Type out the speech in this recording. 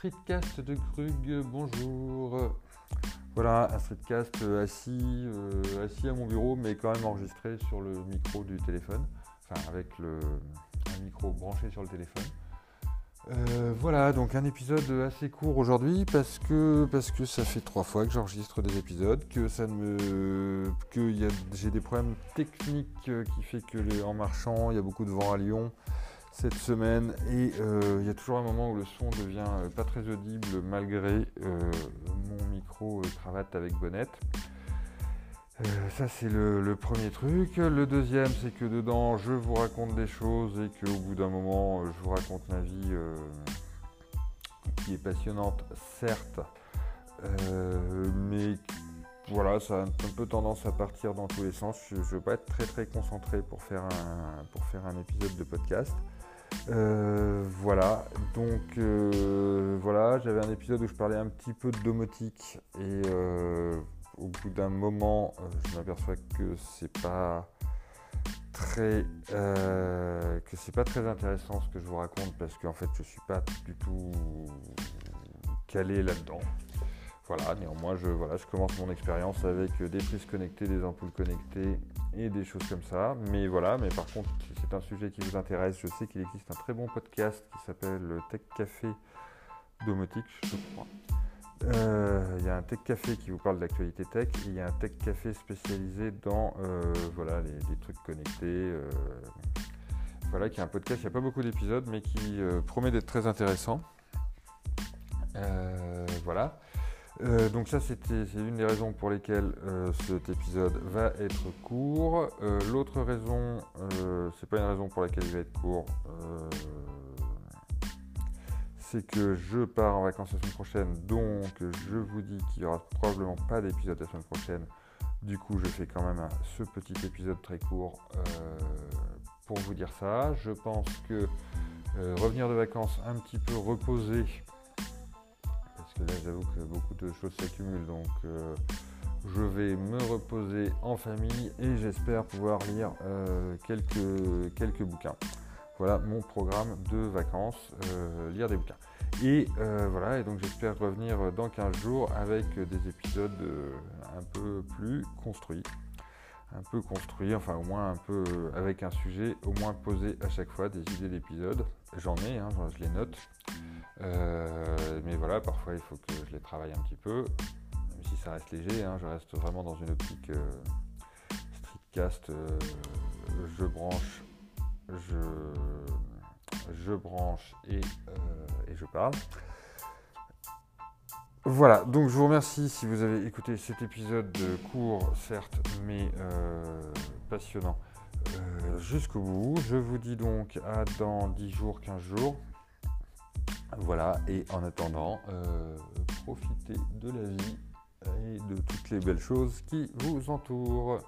streetcast de Krug, bonjour. Voilà, un streetcast assis, euh, assis à mon bureau, mais quand même enregistré sur le micro du téléphone, enfin avec le, un micro branché sur le téléphone. Euh, voilà, donc un épisode assez court aujourd'hui parce que, parce que ça fait trois fois que j'enregistre des épisodes, que ça me, que j'ai des problèmes techniques euh, qui fait que en marchant, il y a beaucoup de vent à Lyon cette semaine et euh, il y a toujours un moment où le son devient pas très audible malgré mon micro cravate avec bonnette. Euh, ça c'est le, premier truc. Le deuxième c'est que dedans je vous raconte des choses et qu'au bout d'un moment je vous raconte ma vie euh, qui est passionnante certes, euh, mais voilà ça a un peu tendance à partir dans tous les sens. Je ne veux pas être très très concentré pour faire un, pour faire un épisode de podcast. Voilà, donc voilà, j'avais un épisode où je parlais un petit peu de domotique et au bout d'un moment, euh, je m'aperçois que c'est pas très euh, pas très intéressant ce que je vous raconte parce qu'en fait je suis pas du tout calé là-dedans. Voilà, néanmoins je, voilà, je commence mon expérience avec des prises connectées, des ampoules connectées et des choses comme ça. Mais voilà, mais par contre si c'est un sujet qui vous intéresse, je sais qu'il existe un très bon podcast qui s'appelle Tech Café Domotique, je crois. Euh, il y a un Tech Café qui vous parle de l'actualité tech. Il y a un Tech Café spécialisé dans euh, les, trucs connectés. Euh, voilà, qui est un podcast. Il n'y a pas beaucoup d'épisodes, mais qui promet d'être très intéressant. voilà. Donc ça, c'est une des raisons pour lesquelles cet épisode va être court. L'autre raison, c'est pas une raison pour laquelle il va être court c'est que je pars en vacances la semaine prochaine, donc je vous dis qu'il n'y aura probablement pas d'épisode la semaine prochaine. Du coup, je fais quand même ce petit épisode très court euh, pour vous dire ça. Je pense que euh, revenir de vacances un petit peu reposé, là j'avoue que beaucoup de choses s'accumulent, donc euh, je vais me reposer en famille et j'espère pouvoir lire quelques, quelques bouquins. Voilà mon programme de vacances, euh, lire des bouquins. Et euh, voilà, et donc j'espère revenir dans 15 jours avec des épisodes euh, un peu plus construits. Un peu construits, enfin au moins un peu avec un sujet au moins posé à chaque fois, des idées d'épisodes. J'en ai, hein, je les note. Mais voilà, parfois il faut que je les travaille un petit peu. Même si ça reste léger, hein, je reste vraiment dans une optique streetcast. je branche je, branche euh, et, je parle. Voilà, donc je vous remercie si vous avez écouté cet épisode de court, certes, mais euh, passionnant euh, jusqu'au bout. Je vous dis donc à dans 10 jours, 15 jours. Voilà, et en attendant, profitez de la vie et de toutes les belles choses qui vous entourent.